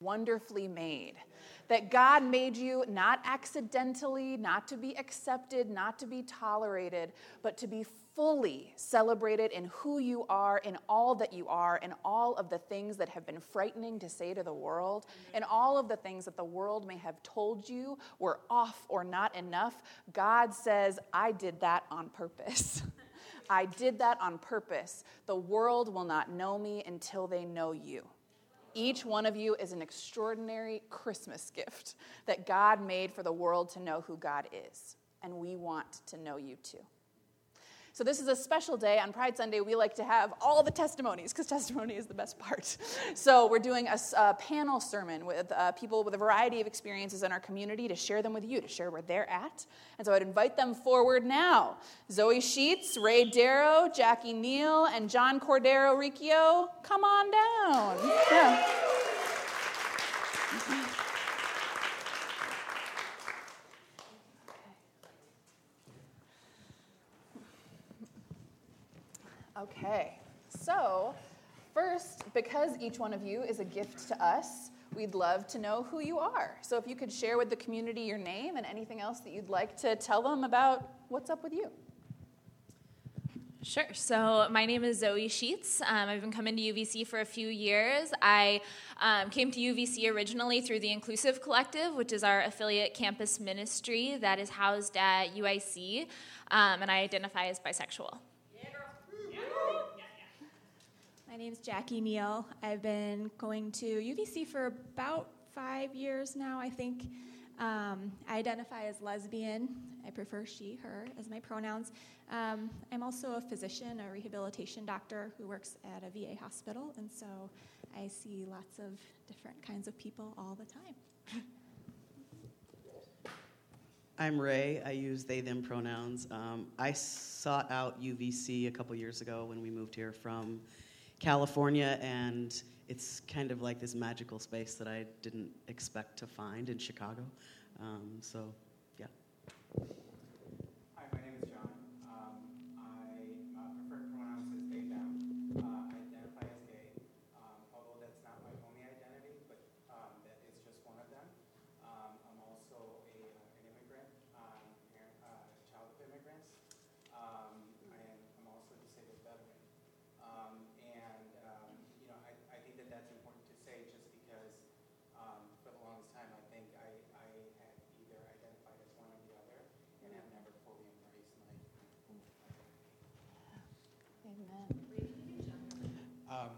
wonderfully made. That God made you not accidentally, not to be accepted, not to be tolerated, but to be fully celebrated in who you are, in all that you are, in all of the things that have been frightening to say to the world, and all of the things that the world may have told you were off or not enough. God says, I did that on purpose. I did that on purpose. The world will not know me until they know you. Each one of you is an extraordinary Christmas gift that God made for the world to know who God is. And we want to know you too. So, this is a special day. On Pride Sunday, we like to have all the testimonies because testimony is the best part. So, we're doing a, a panel sermon with uh, people with a variety of experiences in our community to share them with you, to share where they're at. And so, I'd invite them forward now Zoe Sheets, Ray Darrow, Jackie Neal, and John Cordero Riccio. Come on down. Yeah. Okay, so first, because each one of you is a gift to us, we'd love to know who you are. So if you could share with the community your name and anything else that you'd like to tell them about what's up with you. Sure. So my name is Zoe Sheets. Um, I've been coming to UVC for a few years. I um, came to UVC originally through the Inclusive Collective, which is our affiliate campus ministry that is housed at UIC, um, and I identify as bisexual. My name is Jackie Neal. I've been going to UVC for about five years now, I think. Um, I identify as lesbian. I prefer she, her as my pronouns. Um, I'm also a physician, a rehabilitation doctor who works at a VA hospital, and so I see lots of different kinds of people all the time. I'm Ray. I use they, them pronouns. Um, I sought out UVC a couple years ago when we moved here from California, and it's kind of like this magical space that I didn't expect to find in Chicago. Um, so, yeah. Hi, my name is John. Um, I uh, prefer pronouns as they, them. Uh, I identify as gay, um, although that's not my only identity, but um, that is just one of them. Um, I'm also a, uh, an immigrant, um, parent, uh, child of immigrants. Um, I am, I'm also a disabled veteran. Um, and, um, you know, I, I think that that's important to say just because um, for the longest time, I think I, I had either identified as one or the other and have never fully embraced my Amen. Um,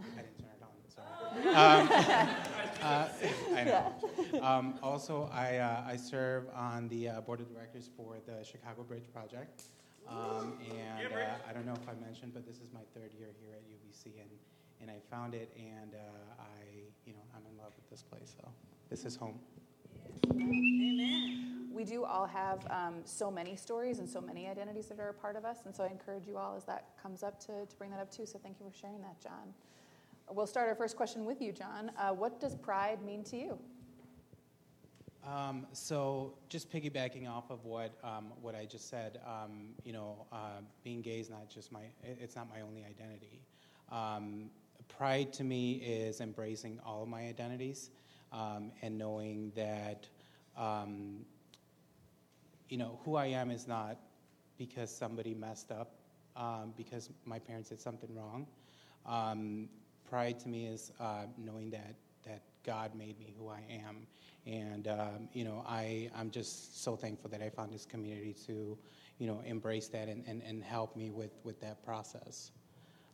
I didn't turn it on, sorry. Um, uh, I know. Um, also, I, uh, I serve on the uh, board of directors for the Chicago Bridge Project. Um, and uh, I don't know if I mentioned, but this is my third year here at UVC, and, and I found it, and uh, I, you know, I'm in love with this place, so this is home. We do all have um, so many stories and so many identities that are a part of us, and so I encourage you all as that comes up to, to bring that up too. So thank you for sharing that, John. We'll start our first question with you, John. Uh, what does pride mean to you? Um, so, just piggybacking off of what um, what I just said, um, you know, uh, being gay is not just my it's not my only identity. Um, pride to me is embracing all of my identities um, and knowing that um, you know who I am is not because somebody messed up, because my parents did something wrong. pride to me is uh, knowing that that God made me who I am. And, um, you know, I, I'm just so thankful that I found this community to, you know, embrace that and, and, and help me with, with that process.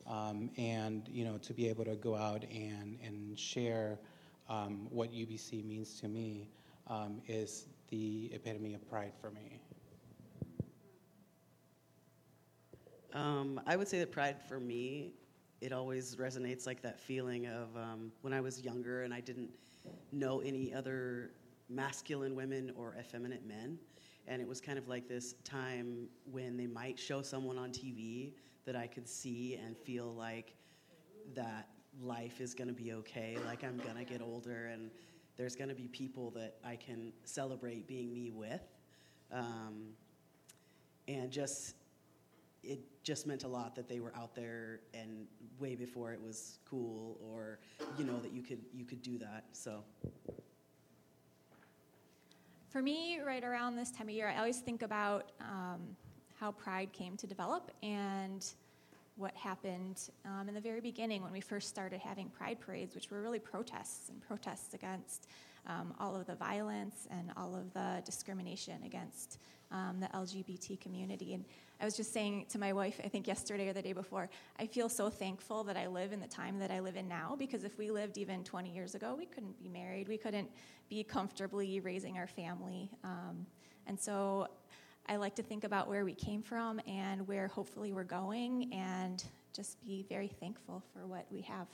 Um, and, you know, to be able to go out and, and share um, what UVC means to me um, is the epitome of pride for me. Um, I would say that pride for me, it always resonates like that feeling of um, when I was younger and I didn't know any other masculine women or effeminate men. And it was kind of like this time when they might show someone on TV that I could see and feel like that life is going to be okay, like I'm going to get older and there's going to be people that I can celebrate being me with. Um, and just it just meant a lot that they were out there and way before it was cool or you know that you could you could do that so for me right around this time of year i always think about um, how pride came to develop and what happened um, in the very beginning when we first started having pride parades which were really protests and protests against um, all of the violence and all of the discrimination against um, the LGBT community. And I was just saying to my wife, I think yesterday or the day before, I feel so thankful that I live in the time that I live in now because if we lived even 20 years ago, we couldn't be married, we couldn't be comfortably raising our family. Um, and so I like to think about where we came from and where hopefully we're going and just be very thankful for what we have.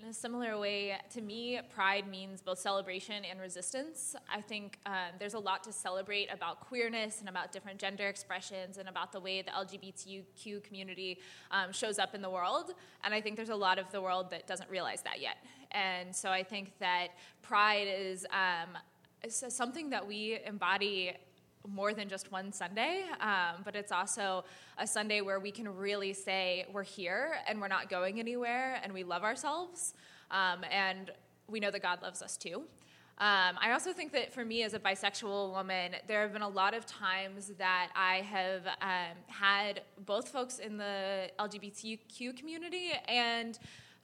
In a similar way, to me, pride means both celebration and resistance. I think um, there's a lot to celebrate about queerness and about different gender expressions and about the way the LGBTQ community um, shows up in the world. And I think there's a lot of the world that doesn't realize that yet. And so I think that pride is, um, is something that we embody more than just one Sunday, um, but it's also a Sunday where we can really say we're here and we're not going anywhere and we love ourselves um, and we know that God loves us too. Um, I also think that for me as a bisexual woman, there have been a lot of times that I have um, had both folks in the LGBTQ community and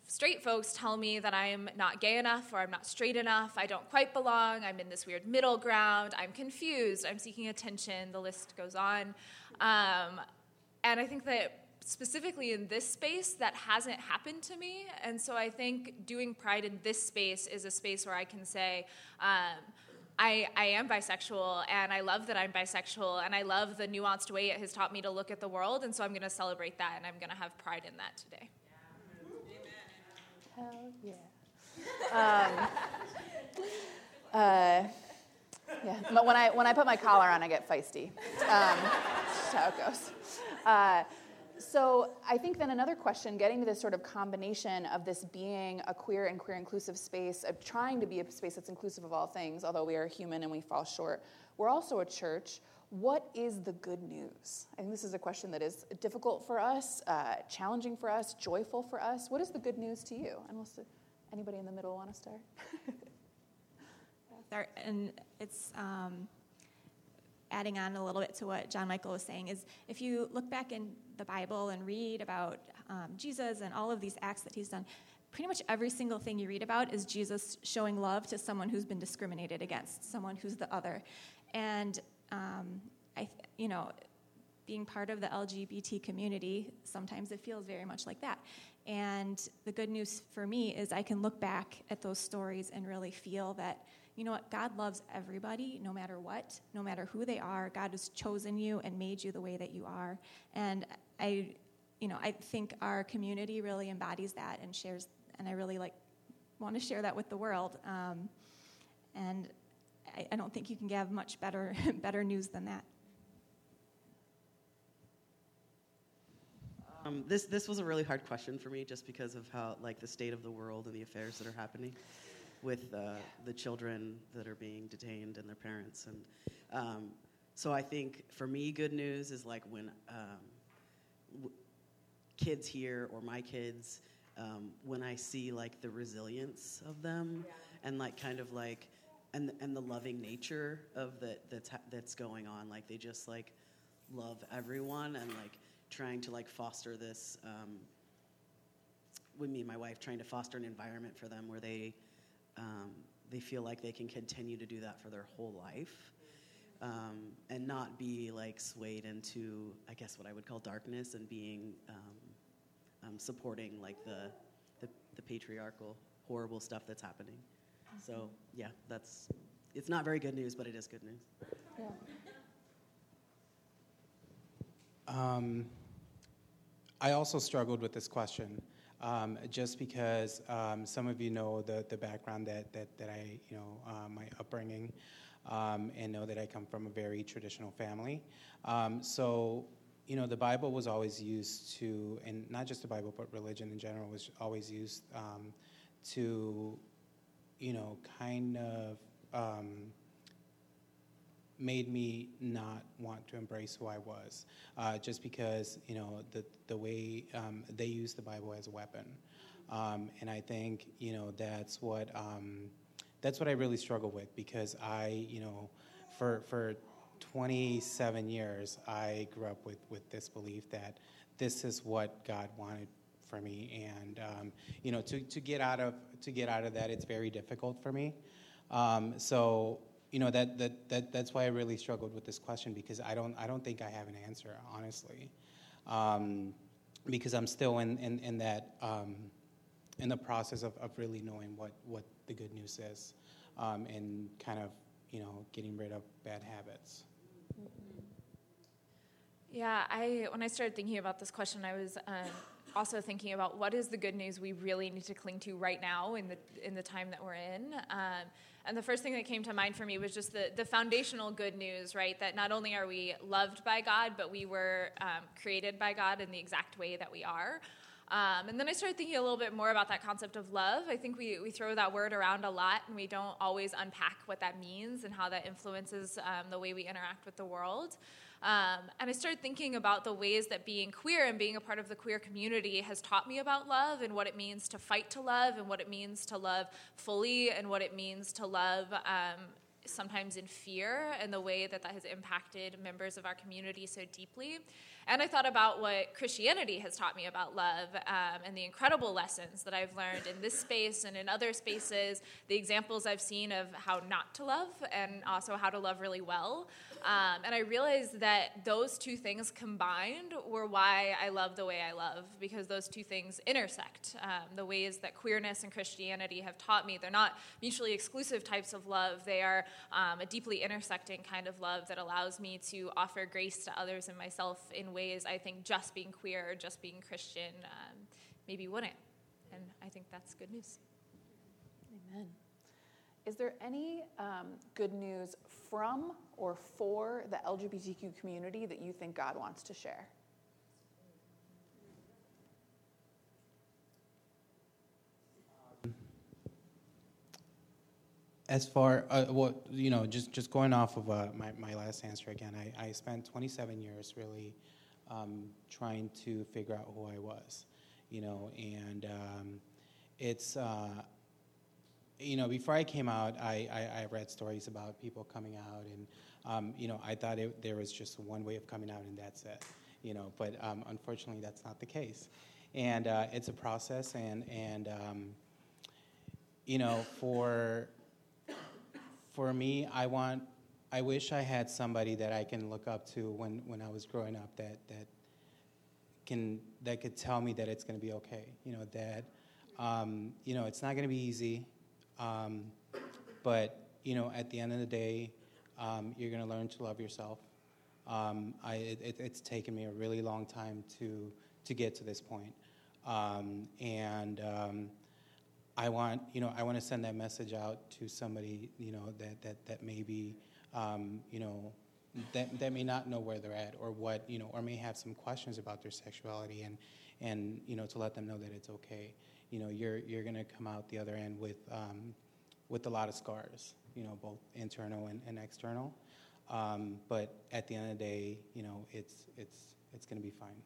straight folks tell me that I'm not gay enough or I'm not straight enough, I don't quite belong, I'm in this weird middle ground, I'm confused, I'm seeking attention, the list goes on. Um, and I think that specifically in this space, that hasn't happened to me. And so I think doing Pride in this space is a space where I can say, um, I, I, am bisexual and I love that I'm bisexual and I love the nuanced way it has taught me to look at the world. And so I'm going to celebrate that and I'm going to have pride in that today. Hell yeah. Um, uh, yeah, but when I, when I put my collar on, I get feisty. Um, that's how it goes. Uh, so I think then another question, getting to this sort of combination of this being a queer and queer inclusive space, of trying to be a space that's inclusive of all things, although we are human and we fall short. We're also a church. What is the good news? I think this is a question that is difficult for us, uh, challenging for us, joyful for us. What is the good news to you? And we'll anybody in the middle want to start? and it's um, adding on a little bit to what John Michael was saying is if you look back in the Bible and read about um, Jesus and all of these acts that he's done, pretty much every single thing you read about is Jesus showing love to someone who's been discriminated against, someone who's the other. And um, I, you know, being part of the LGBT community, sometimes it feels very much like that. And the good news for me is I can look back at those stories and really feel that you know what? God loves everybody, no matter what, no matter who they are. God has chosen you and made you the way that you are. And I, you know, I think our community really embodies that and shares, and I really like want to share that with the world. Um, and I, I don't think you can have much better, better news than that. Um, this this was a really hard question for me, just because of how like the state of the world and the affairs that are happening with uh, the children that are being detained and their parents. And um, so I think for me, good news is like when um, w- kids here or my kids, um, when I see like the resilience of them yeah. and like kind of like, and, and the loving nature of that that's, ha- that's going on. Like they just like love everyone and like trying to like foster this um, with me and my wife trying to foster an environment for them where they um, they feel like they can continue to do that for their whole life um, and not be like swayed into, I guess, what I would call darkness and being um, um, supporting like the, the, the patriarchal, horrible stuff that's happening. So yeah, that's it's not very good news, but it is good news. Yeah. Um, I also struggled with this question um, just because um, some of you know the, the background that, that, that I, you know, uh, my upbringing, um, and know that I come from a very traditional family. Um, so, you know, the Bible was always used to, and not just the Bible, but religion in general was always used um, to, you know, kind of um, made me not want to embrace who I was, uh, just because you know the the way um, they use the Bible as a weapon, um, and I think you know that's what um, that's what I really struggle with because I you know for for 27 years I grew up with with this belief that this is what God wanted for me, and um, you know to to get out of to get out of that it's very difficult for me. Um, so you know that, that, that that's why I really struggled with this question because I don't I don't think I have an answer honestly, um, because I'm still in in, in that um, in the process of, of really knowing what what the good news is, um, and kind of you know getting rid of bad habits. Yeah, I when I started thinking about this question, I was. Um, also thinking about what is the good news we really need to cling to right now in the in the time that we're in. Um, and the first thing that came to mind for me was just the, the foundational good news, right? That not only are we loved by God, but we were um, created by God in the exact way that we are. Um, and then I started thinking a little bit more about that concept of love. I think we, we throw that word around a lot and we don't always unpack what that means and how that influences um, the way we interact with the world. Um, and I started thinking about the ways that being queer and being a part of the queer community has taught me about love and what it means to fight to love and what it means to love fully and what it means to love um, sometimes in fear and the way that that has impacted members of our community so deeply. And I thought about what Christianity has taught me about love um, and the incredible lessons that I've learned in this space and in other spaces, the examples I've seen of how not to love and also how to love really well. Um, and I realized that those two things combined were why I love the way I love, because those two things intersect. Um, the ways that queerness and Christianity have taught me, they're not mutually exclusive types of love, they are um, a deeply intersecting kind of love that allows me to offer grace to others and myself in ways I think just being queer or just being Christian um, maybe wouldn't. And I think that's good news. Amen. Is there any um, good news from or for the LGBTQ community that you think God wants to share? As far, uh, what you know, just just going off of uh, my my last answer again, I, I spent 27 years really um, trying to figure out who I was, you know, and um, it's uh, you know, before I came out, I, I, I, read stories about people coming out, and um, you know, I thought it, there was just one way of coming out, and that's it. You know, but um, unfortunately, that's not the case, and uh, it's a process, and and um, you know, for for me, I want, I wish I had somebody that I can look up to when when I was growing up that that can that could tell me that it's going to be okay. You know that. Um, you know, it's not going to be easy. Um, but you know, at the end of the day, um, you're going to learn to love yourself. Um, I, it, it's taken me a really long time to to get to this point, um, and um, I want you know I want to send that message out to somebody you know that that that maybe um, you know that that may not know where they're at or what you know or may have some questions about their sexuality and and you know to let them know that it's okay you know, you're, you're to come out the other end with, um, with a lot of scars, you know, both internal and, and external. Um, but at the end of the day, you know, it's, it's, it's to be fine.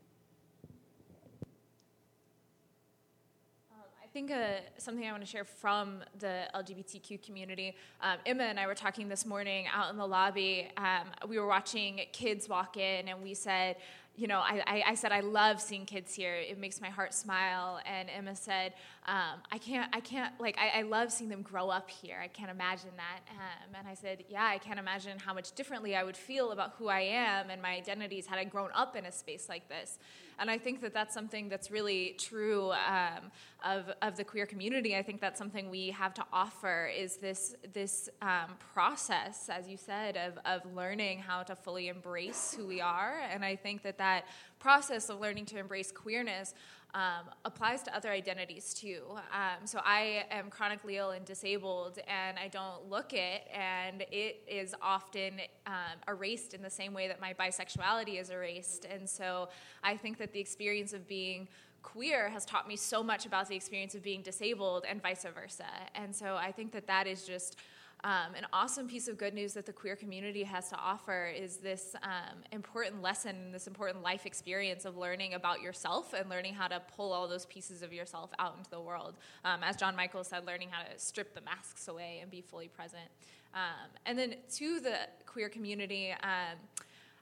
Um, I think uh, something I want to share from the LGBTQ community. Um, Emma and I were talking this morning out in the lobby. Um, we were watching kids walk in, and we said, you know, I, I, said I love seeing kids here. It makes my heart smile. And Emma said, um, I can't, I can't, like, I, I, love seeing them grow up here. I can't imagine that. Um, and I said, yeah, I can't imagine how much differently I would feel about who I am and my identities had I grown up in a space like this. And I think that that's something that's really true um, of, of the queer community. I think that's something we have to offer is this, this um, process, as you said, of, of learning how to fully embrace who we are. And I think that that process of learning to embrace queerness um, applies to other identities too. Um, so I am chronically ill and disabled, and I don't look it, and it is often um, erased in the same way that my bisexuality is erased. And so I think that the experience of being queer has taught me so much about the experience of being disabled and vice versa. And so I think that that is just um, an awesome piece of good news that the queer community has to offer is this um, important lesson, this important life experience of learning about yourself and learning how to pull all those pieces of yourself out into the world. Um, as John Michael said, learning how to strip the masks away and be fully present. Um, and then to the queer community, um,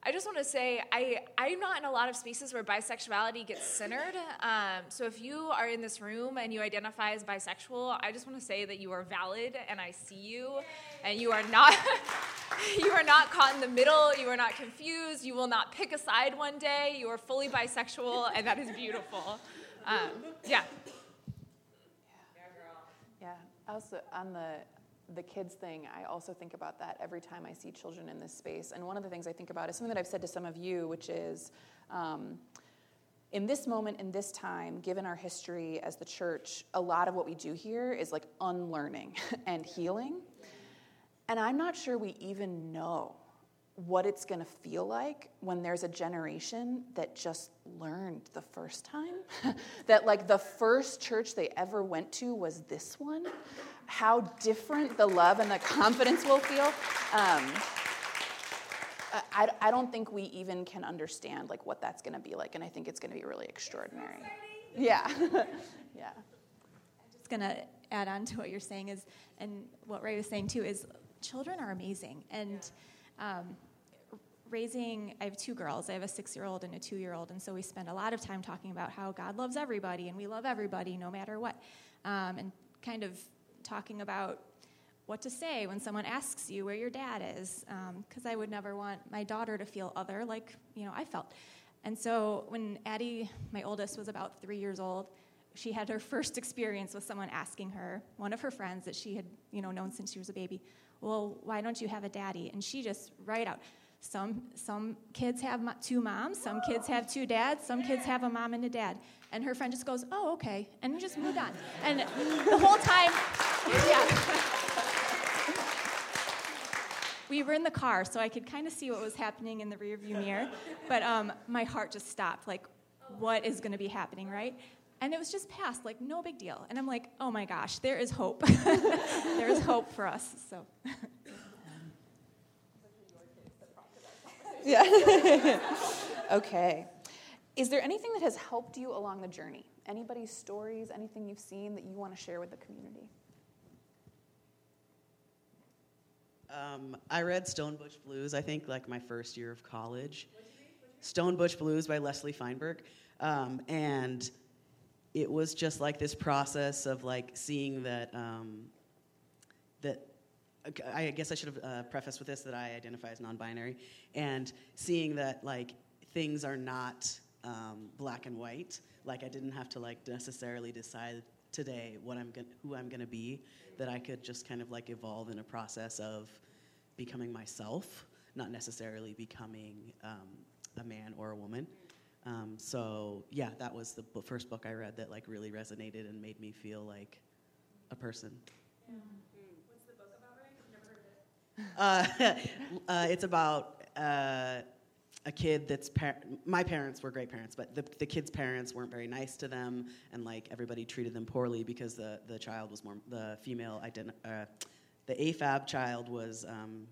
I just want to say I, I'm not in a lot of spaces where bisexuality gets centered. Um, so if you are in this room and you identify as bisexual, I just want to say that you are valid and I see you, and you are not you are not caught in the middle. You are not confused. You will not pick a side one day. You are fully bisexual, and that is beautiful. Um, yeah. Yeah. Also, on the the kids thing, I also think about that every time I see children in this space. And one of the things I think about is something that I've said to some of you, which is um, in this moment, in this time, given our history as the church, a lot of what we do here is like unlearning and healing. And I'm not sure we even know what it's going to feel like when there's a generation that just learned the first time that like the first church they ever went to was this one how different the love and the confidence will feel. Um, I, I don't think we even can understand like what that's going to be like, and I think it's going to be really extraordinary. Yeah, yeah. I'm just going to add on to what you're saying is, and what Ray was saying too is, children are amazing, and um, raising i have two girls i have a six year old and a two year old and so we spend a lot of time talking about how god loves everybody and we love everybody no matter what um, and kind of talking about what to say when someone asks you where your dad is, because um, I would never want my daughter to feel other like you know I felt. And so when Addie, my oldest, was about three years old, she had her first experience with someone asking her, one of her friends that she had you know known since she was a baby, well, why don't you have a daddy? And she just right out. Some, some kids have two moms, some kids have two dads, some kids have a mom and a dad. And her friend just goes, oh, okay, and we just moved on. And the whole time, yeah. we were in the car, so I could kind of see what was happening in the rearview mirror, but um, my heart just stopped. Like, what is going to be happening, right? And it was just passed, like no big deal. And I'm like, oh my gosh, there is hope. there is hope for us. So. Yeah. okay. Is there anything that has helped you along the journey? Anybody's stories, anything you've seen that you want to share with the community? Um, I read Stone Butch Blues, I think, like my first year of college. Stone Butch Blues by Leslie Feinberg. Um, and it was just like this process of like seeing that, um, I guess I should have uh, prefaced with this that I identify as non binary, and seeing that like things are not um, black and white. Like I didn't have to like necessarily decide today what I'm gonna, who I'm gonna be. That I could just kind of like evolve in a process of becoming myself, not necessarily becoming um, a man or a woman. Um, so yeah, that was the b- first book I read that like really resonated and made me feel like a person. What's the book about, I've never heard it. Uh, uh, it's about. Uh, a kid that's par- my parents were great parents, but the, the kid's parents weren't very nice to them, and like everybody treated them poorly because the, the child was more the female identi- uh, the AFAB child was um,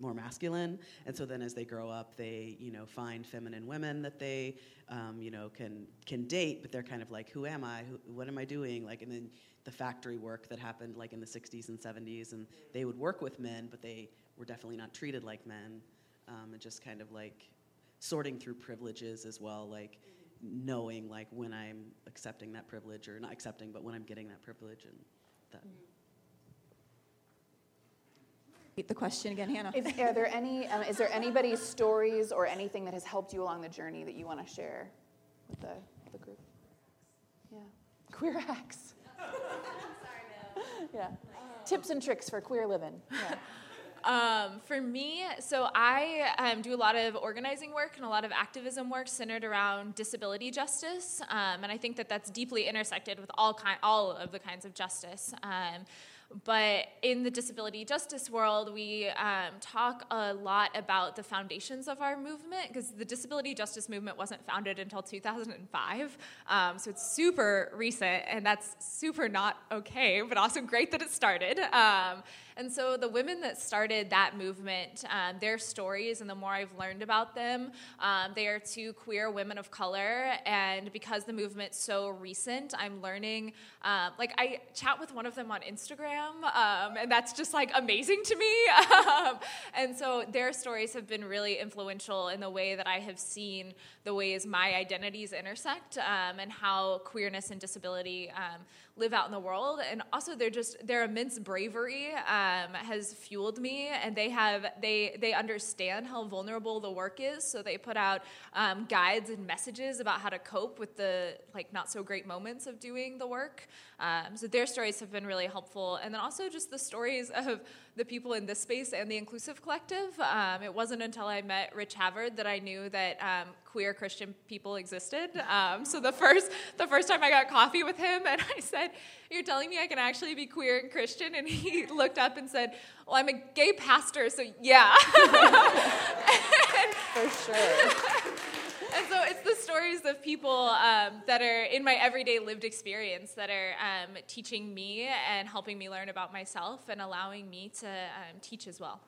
more masculine, and so then as they grow up, they you know find feminine women that they um, you know can can date, but they're kind of like, who am I? Who, what am I doing? Like, and then the factory work that happened like in the 60s and 70s, and they would work with men, but they were definitely not treated like men, um, and just kind of like sorting through privileges as well, like knowing like when I'm accepting that privilege or not accepting, but when I'm getting that privilege and that. Repeat the question again, Hannah. Is, are there any? Um, is there anybody's stories or anything that has helped you along the journey that you want to share with the, the group? Yeah, queer hacks. Sorry no yeah, tips and tricks for queer living. Yeah. Um, for me, so I um, do a lot of organizing work and a lot of activism work centered around disability justice, um, and I think that that's deeply intersected with all kind, all of the kinds of justice. But in the disability justice world, we um, talk a lot about the foundations of our movement because the disability justice movement wasn't founded until 2005. Um, so it's super recent, and that's super not okay, but also great that it started. Um, And so the women that started that movement, um, their stories, and the more I've learned about them, um, they are two queer women of color. And because the movement's so recent, I'm learning. Um, like I chat with one of them on Instagram, um, and that's just like amazing to me. Um, and so their stories have been really influential in the way that I have seen the ways my identities intersect um, and how queerness and disability live out in the world. And also they're just their immense bravery um, has fueled me. And they have they they understand how vulnerable the work is. So they put out um, guides and messages about how to cope with the like not so great moments of doing the work. Um, so their stories have been really helpful. And then also just the stories of the people in this space and the inclusive collective. Um, it wasn't until i met rich havard that i knew that um, queer christian people existed um, so the first the first time i got coffee with him and i said You're telling me I can actually be queer and Christian? And he looked up and said, Well, I'm a gay pastor, so yeah. For sure. and so it's the stories of people um, that are in my everyday lived experience that are um, teaching me and helping me learn about myself and allowing me to um, teach as well.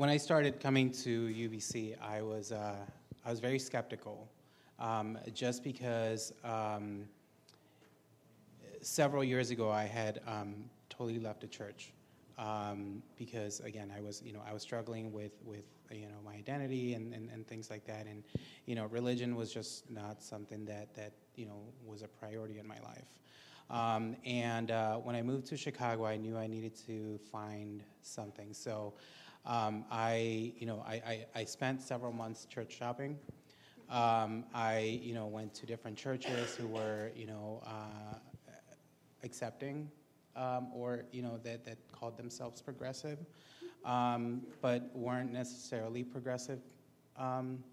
When I started coming to UVC, I was uh, I was very skeptical um, just because um, several years ago I had um, totally left the church um, because again I was you know I was struggling with with you know my identity and, and, and things like that and you know religion was just not something that that you know was a priority in my life. Um, and uh, when I moved to Chicago, I knew I needed to find something. So um, I, you know, I, I, I, spent several months church shopping. Um, I, you know, went to different churches who were, you know, uh, accepting um, or, you know, that, that called themselves progressive, um, but weren't necessarily progressive. Um,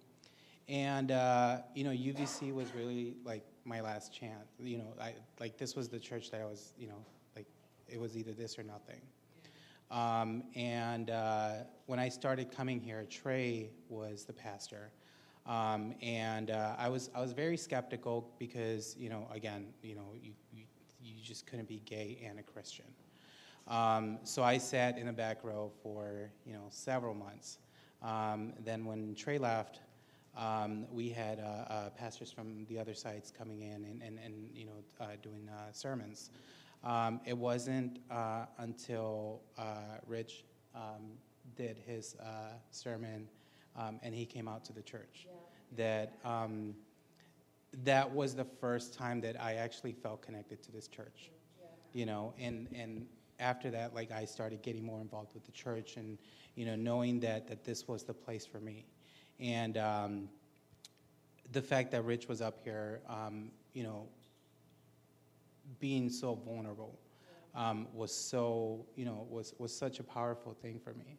and, uh, you know, UVC was really like my last chance. You know, I, like this was the church that I was, you know, like it was either this or nothing. Um, and uh, when I started coming here, Trey was the pastor. Um, and uh, I was I was very skeptical because you know again you know you, you, you just couldn't be gay and a Christian. Um, so I sat in the back row for you know several months. Um, then when Trey left, um, we had uh, uh, pastors from the other sides coming in and, and, and you know uh, doing uh, sermons. Um, it wasn't uh, until Rich um, did his sermon um, and he came out to the church. Yeah. That um, that was the first time that I actually felt connected to this church. Yeah. You know, and and after that, like I started getting more involved with the church, and you know, knowing that that this was the place for me, and um, the fact that Rich was up here, um, you know, being so vulnerable. Um, was so you know was was such a powerful thing for me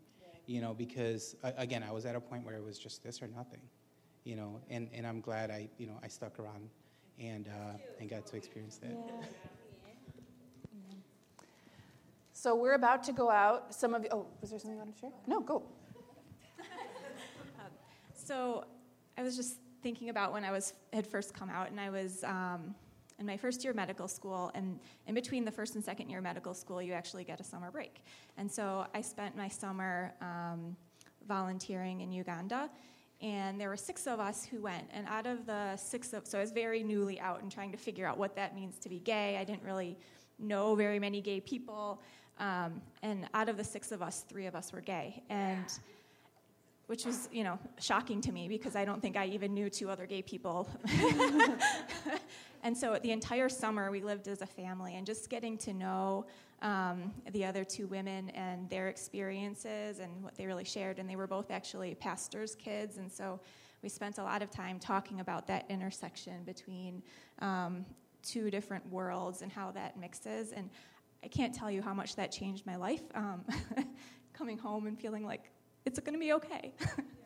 you know, because again, I was at a point where it was just this or nothing, you know, and, and I'm glad I, you know, I stuck around and, uh, and got to experience that. Yeah. So we're about to go out. Some of you, oh, was there something you wanted to share? No, go. um, so I was just thinking about when I was had first come out, and I was um, in my first year of medical school, and in between the first and second year of medical school, you actually get a summer break. And so I spent my summer um, volunteering in Uganda, and there were six of us who went. And out of the six of, so I was very newly out and trying to figure out what that means to be gay. I didn't really know very many gay people. Um, and out of the six of us, three of us were gay. And which was, you know, shocking to me because I don't think I even knew two other gay people. and so the entire summer we lived as a family and just getting to know um, the other two women and their experiences and what they really shared. And they were both actually pastors' kids, and so we spent a lot of time talking about that intersection between um, two different worlds and how that mixes. And I can't tell you how much that changed my life. Um, coming home and feeling like it's going to be okay.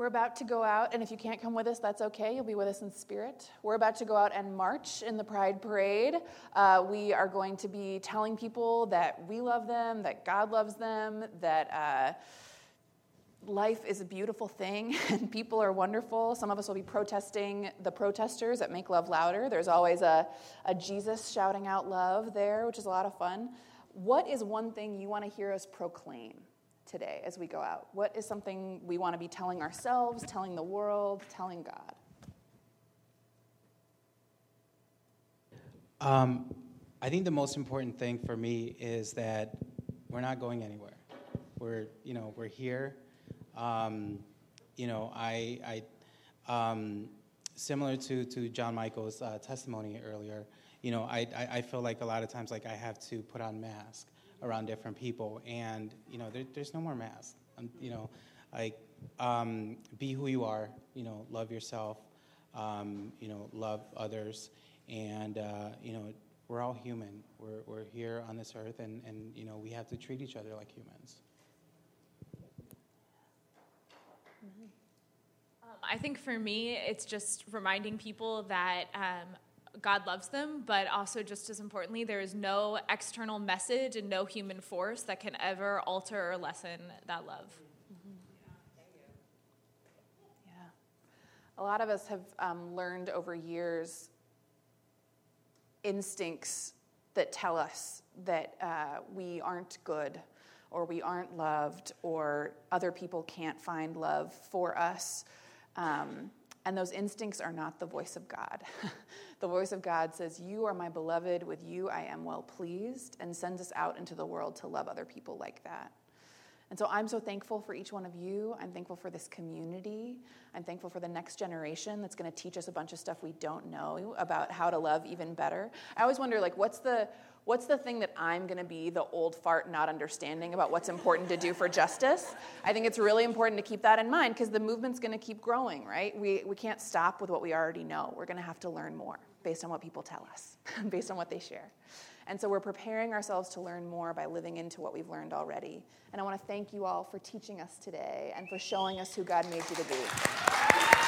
We're about to go out, and if you can't come with us, that's okay. You'll be with us in spirit. We're about to go out and march in the Pride Parade. Uh, we are going to be telling people that we love them, that God loves them, that. Uh, life is a beautiful thing and people are wonderful. Some of us will be protesting the protesters at Make Love Louder. There's always a, a Jesus shouting out love there, which is a lot of fun. What is one thing you want to hear us proclaim today as we go out? What is something we want to be telling ourselves, telling the world, telling God? Um, I think the most important thing for me is that we're not going anywhere. We're, you know, we're here. Um, you know, I, I um, similar to, to John Michael's uh, testimony earlier, you know, I, I, I, feel like a lot of times like I have to put on mask around different people, and you know, there, there's no more mask. Um, you know, like um, be who you are. You know, love yourself. Um, you know, love others, and uh, you know, we're all human. We're, we're here on this earth, and, and you know, we have to treat each other like humans. I think for me, it's just reminding people that um, God loves them, but also just as importantly, there is no external message and no human force that can ever alter or lessen that love. Mm-hmm. Yeah. A lot of us have um, learned over years instincts that tell us that uh, we aren't good or we aren't loved or other people can't find love for us um, and those instincts are not the voice of God. the voice of God says, You are my beloved, with you I am well pleased, and sends us out into the world to love other people like that. And so I'm so thankful for each one of you. I'm thankful for this community. I'm thankful for the next generation that's going to teach us a bunch of stuff we don't know about how to love even better. I always wonder like what's the what's the thing that I'm going to be the old fart not understanding about what's important to do for justice? I think it's really important to keep that in mind because the movement's going to keep growing, right? We, we can't stop with what we already know. We're going to have to learn more based on what people tell us, based on what they share. And so we're preparing ourselves to learn more by living into what we've learned already. And I want to thank you all for teaching us today and for showing us who God made you to be.